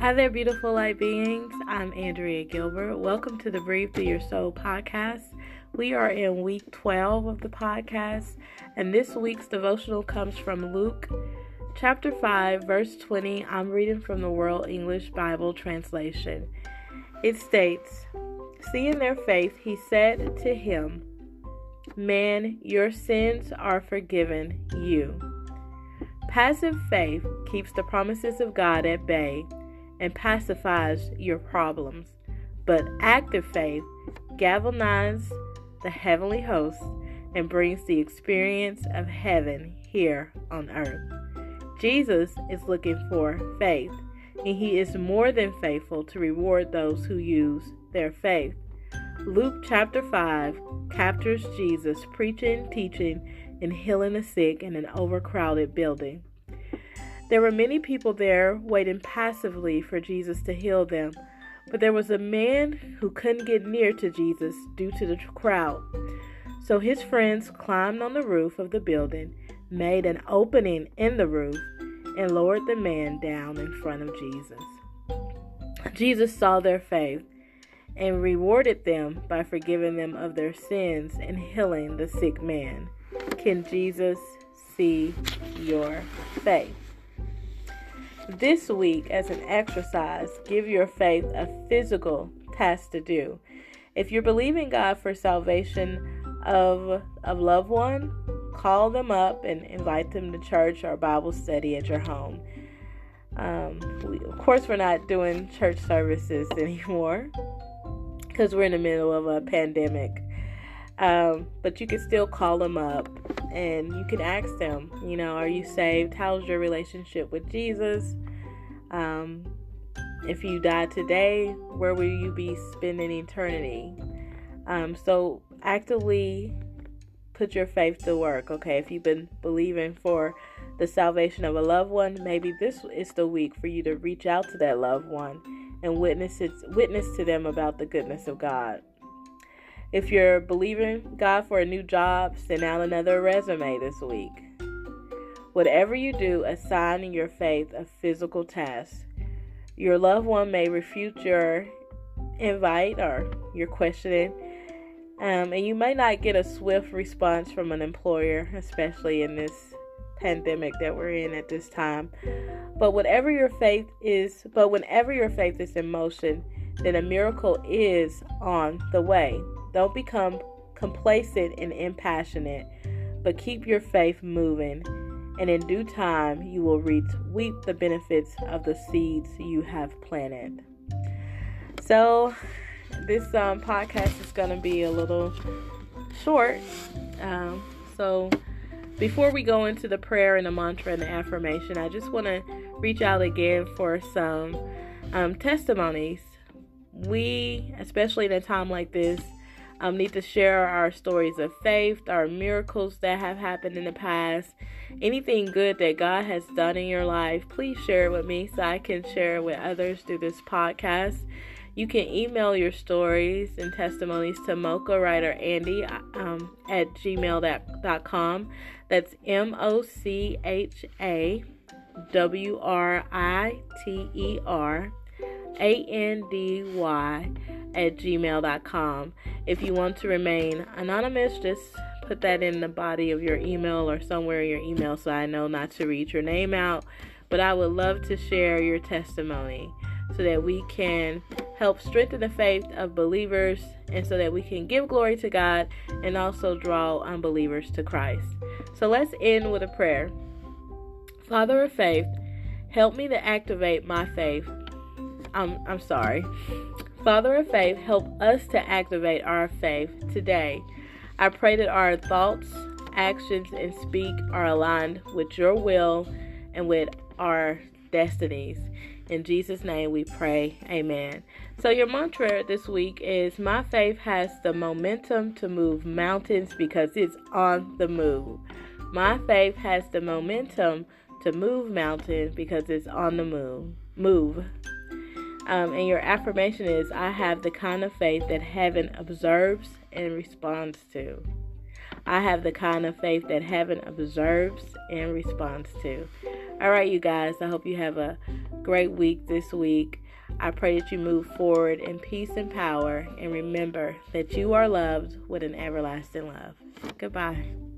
Hi there, beautiful light beings. I'm Andrea Gilbert. Welcome to the Breathe Through Your Soul podcast. We are in week 12 of the podcast, and this week's devotional comes from Luke chapter 5, verse 20. I'm reading from the World English Bible translation. It states, Seeing their faith, he said to him, Man, your sins are forgiven you. Passive faith keeps the promises of God at bay and pacifies your problems, but active faith galvanizes the heavenly hosts and brings the experience of heaven here on earth. Jesus is looking for faith, and he is more than faithful to reward those who use their faith. Luke chapter 5 captures Jesus preaching, teaching, and healing the sick in an overcrowded building. There were many people there waiting passively for Jesus to heal them, but there was a man who couldn't get near to Jesus due to the crowd. So his friends climbed on the roof of the building, made an opening in the roof, and lowered the man down in front of Jesus. Jesus saw their faith and rewarded them by forgiving them of their sins and healing the sick man. Can Jesus see your faith? This week, as an exercise, give your faith a physical task to do. If you're believing God for salvation of a loved one, call them up and invite them to church or Bible study at your home. Um, we, of course, we're not doing church services anymore because we're in the middle of a pandemic. Um, but you can still call them up and you can ask them, you know, are you saved? How's your relationship with Jesus? Um, if you die today, where will you be spending eternity? Um, so actively put your faith to work. Okay, if you've been believing for the salvation of a loved one, maybe this is the week for you to reach out to that loved one and witness it, witness to them about the goodness of God. If you're believing God for a new job, send out another resume this week. Whatever you do, assign your faith a physical task. Your loved one may refute your invite or your questioning, um, and you may not get a swift response from an employer, especially in this pandemic that we're in at this time. But whatever your faith is, but whenever your faith is in motion, then a miracle is on the way. Don't become complacent and impassionate, but keep your faith moving and in due time you will reap, the benefits of the seeds you have planted. So, this um, podcast is going to be a little short. Um, so, before we go into the prayer and the mantra and the affirmation, I just want to reach out again for some um, testimonies. We, especially in a time like this, um, need to share our stories of faith, our miracles that have happened in the past, anything good that God has done in your life. Please share it with me so I can share it with others through this podcast. You can email your stories and testimonies to Mocha Writer Andy um, at gmail.com. That's M O C H A W R I T E R A N D Y at gmail.com. If you want to remain anonymous, just put that in the body of your email or somewhere in your email so I know not to read your name out. But I would love to share your testimony so that we can help strengthen the faith of believers and so that we can give glory to God and also draw unbelievers to Christ. So let's end with a prayer. Father of faith, help me to activate my faith. I'm, I'm sorry. Father of faith, help us to activate our faith today. I pray that our thoughts, actions, and speak are aligned with your will and with our destinies. In Jesus' name we pray. Amen. So, your mantra this week is My faith has the momentum to move mountains because it's on the move. My faith has the momentum to move mountains because it's on the move. Move. Um, and your affirmation is I have the kind of faith that heaven observes and responds to. I have the kind of faith that heaven observes and responds to. All right, you guys, I hope you have a great week this week. I pray that you move forward in peace and power and remember that you are loved with an everlasting love. Goodbye.